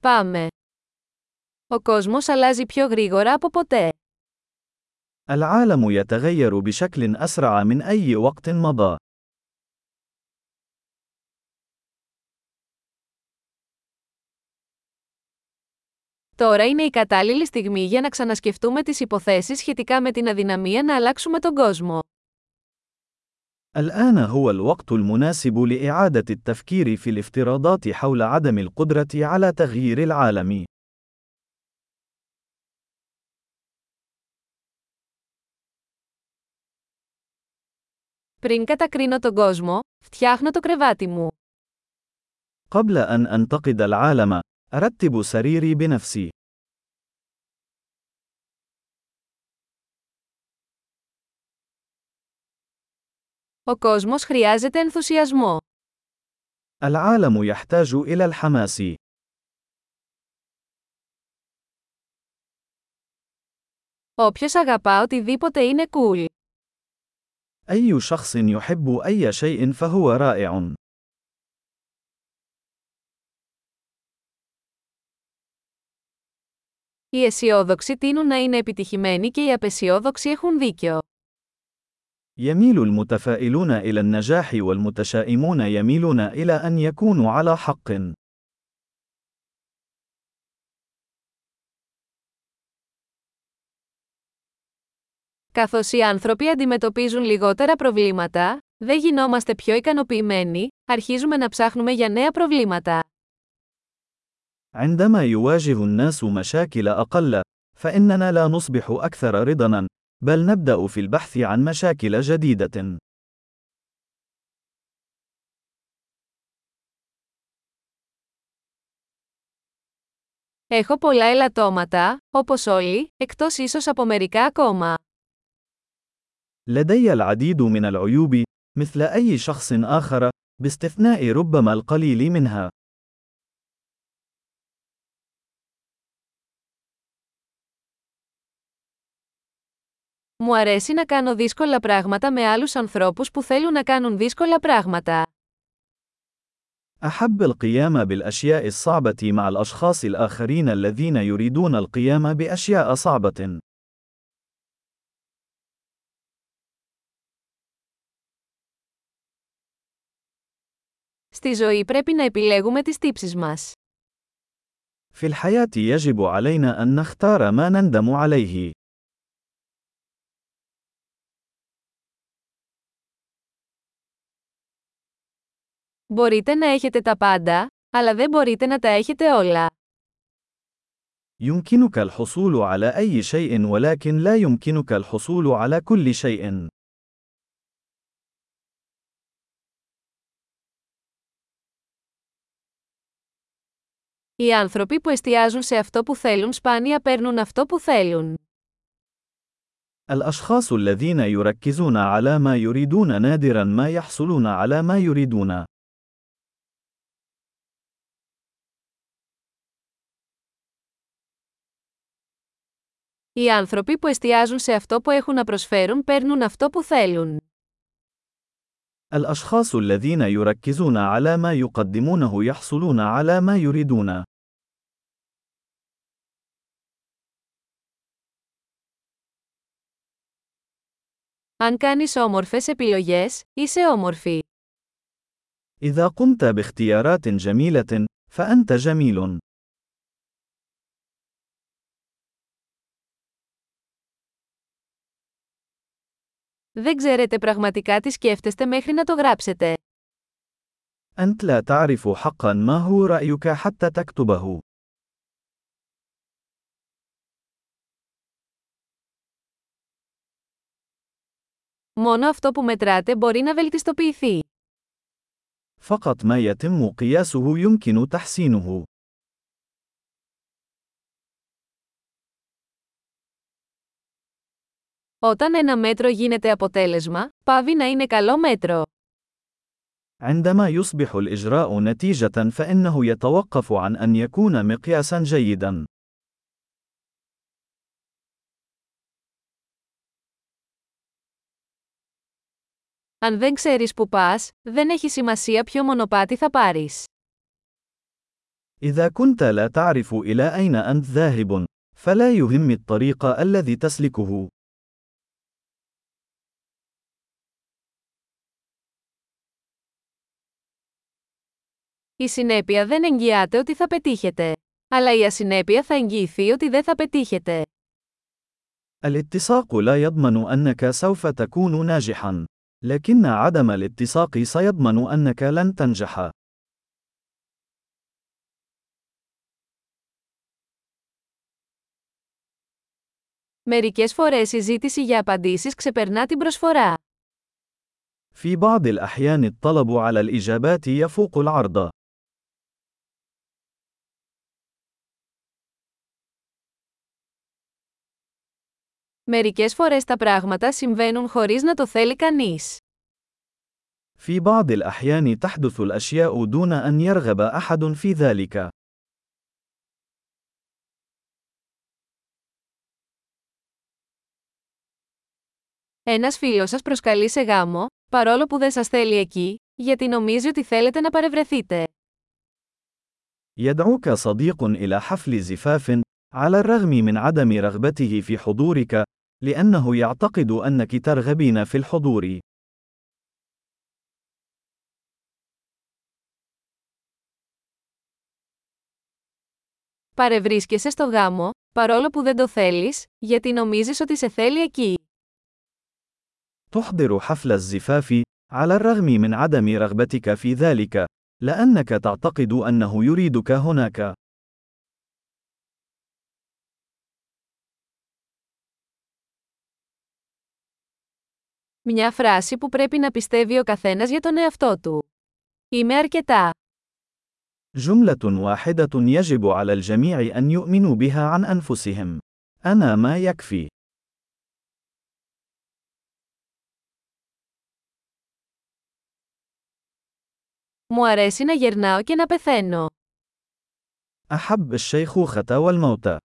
Πάμε. Ο κόσμος αλλάζει πιο γρήγορα από ποτέ. العالم يتغير بشكل أسرع من أي وقت مضى. Τώρα είναι η κατάλληλη στιγμή για να ξανασκεφτούμε τις υποθέσεις σχετικά με την αδυναμία να αλλάξουμε τον κόσμο. الآن هو الوقت المناسب لإعادة التفكير في الافتراضات حول عدم القدرة على تغيير العالم. Πριν κατακρίνω τον κόσμο, φτιάχνω το κρεβάτι μου. قبل أن أنتقد العالم، أرتب سريري بنفسي. Ο κόσμος χρειάζεται ενθουσιασμό. العالم يحتاج إلى الحماس. Όποιος αγαπά οτιδήποτε είναι cool. أي شخص يحب أي شيء فهو رائع. Οι αισιόδοξοι τείνουν να είναι επιτυχημένοι και οι απεσιόδοξοι έχουν δίκιο. يميل المتفائلون إلى النجاح والمتشائمون يميلون إلى أن يكونوا على حق. Καθώς οι άνθρωποι αντιμετωπίζουν λιγότερα προβλήματα, δεν γινόμαστε πιο ικανοποιημένοι, αρχίζουμε να ψάχνουμε για νέα προβλήματα. عندما يواجه الناس مشاكل أقل، فإننا لا نصبح أكثر رضاً، بل نبدأ في البحث عن مشاكل جديدة. Έχω πολλά ελαττώματα, όπως όλοι, εκτός ίσως από μερικά ακόμα. لدي العديد من العيوب، مثل أي شخص آخر، باستثناء ربما القليل منها. Μου αρέσει να κάνω δύσκολα πράγματα με άλλους ανθρώπους που θέλουν να κάνουν δύσκολα πράγματα. أحب القيام بالأشياء الصعبة مع الأشخاص الآخرين الذين يريدون القيام بأشياء صعبة. Στη ζωή πρέπει να επιλέγουμε τις τύψεις μας. في الحياة يجب علينا أن نختار ما نندم عليه. Μπορείτε να έχετε τα πάντα, αλλά δεν μπορείτε να τα έχετε όλα. يمكنك الحصول على أي شيء ولكن لا يمكنك الحصول على كل شيء. Οι άνθρωποι που εστιάζουν σε αυτό που θέλουν σπάνια παίρνουν αυτό που θέλουν. الأشخاص الذين يركزون على ما يريدون نادرا ما يحصلون على ما يريدون. Οι άνθρωποι που εστιάζουν σε αυτό που έχουν να προσφέρουν παίρνουν αυτό που θέλουν. الأشخاص الذين يركزون على ما يقدمونه يحصلون على ما يريدون. Αν κάνεις όμορφες επιλογές, είσαι όμορφη. إذا قمت باختيارات جميلة، فأنت جميل. Δεν ξέρετε πραγματικά τι σκέφτεστε μέχρι να το γράψετε. أنت لا تعرف حقا ما هو رأيك حتى تكتبه. Μόνο αυτό που μετράτε μπορεί να βελτιστοποιηθεί. فقط ما يتم قياسه يمكن تحسينه. Όταν ένα μέτρο γίνεται αποτέλεσμα, πάβει να είναι καλό μέτρο. عندما يصبح الإجراء نتيجة فإنه يتوقف عن أن يكون مقياسا جيدا. Αν δεν ξέρεις που πας, δεν έχει σημασία ποιο μονοπάτι θα πάρεις. إذا كنت لا تعرف إلى أين أنت ذاهب، فلا يهم الطريق الذي تسلكه. Η συνέπεια δεν εγγυάται ότι θα πετύχετε. Αλλά η ασυνέπεια θα εγγυηθεί ότι δεν θα πετύχετε. الاتساق لا يضمن أنك سوف تكون ناجحا، لكن عدم الاتساق سيضمن أنك لن تنجح. Μερικές φορές η ζήτηση για απαντήσεις ξεπερνά την προσφορά. في بعض الأحيان الطلب على الإجابات يفوق العرض. Μερικές φορές τα πράγματα συμβαίνουν χωρίς να το θέλει κανείς. في بعض الأحيان تحدث الأشياء دون أن يرغب أحد في ذلك. Ένας φίλος σας προσκαλεί σε γάμο, παρόλο που δεν σας θέλει εκεί, γιατί νομίζει ότι θέλετε να παρευρεθείτε. يدعوك صديق إلى حفل زفاف، على الرغم من عدم رغبته في حضورك، لأنه يعتقد أنك ترغبين في الحضور. Παρευρίσκεσαι στο γάμο, παρόλο που δεν το θέλεις, γιατί νομίζεις ότι σε θέλει εκεί. تحضر حفل الزفاف، على الرغم من عدم رغبتك في ذلك، لأنك تعتقد أنه يريدك هناك. Μια φράση που πρέπει να πιστεύει ο καθένας για τον εαυτό του. Είμαι αρκετά. جملة واحدة يجب على الجميع أن يؤمنوا بها عن أنفسهم. أنا ما يكفي. Μου αρέσει να γερνάω και να πεθαίνω. أحب الشيخوخة والموت.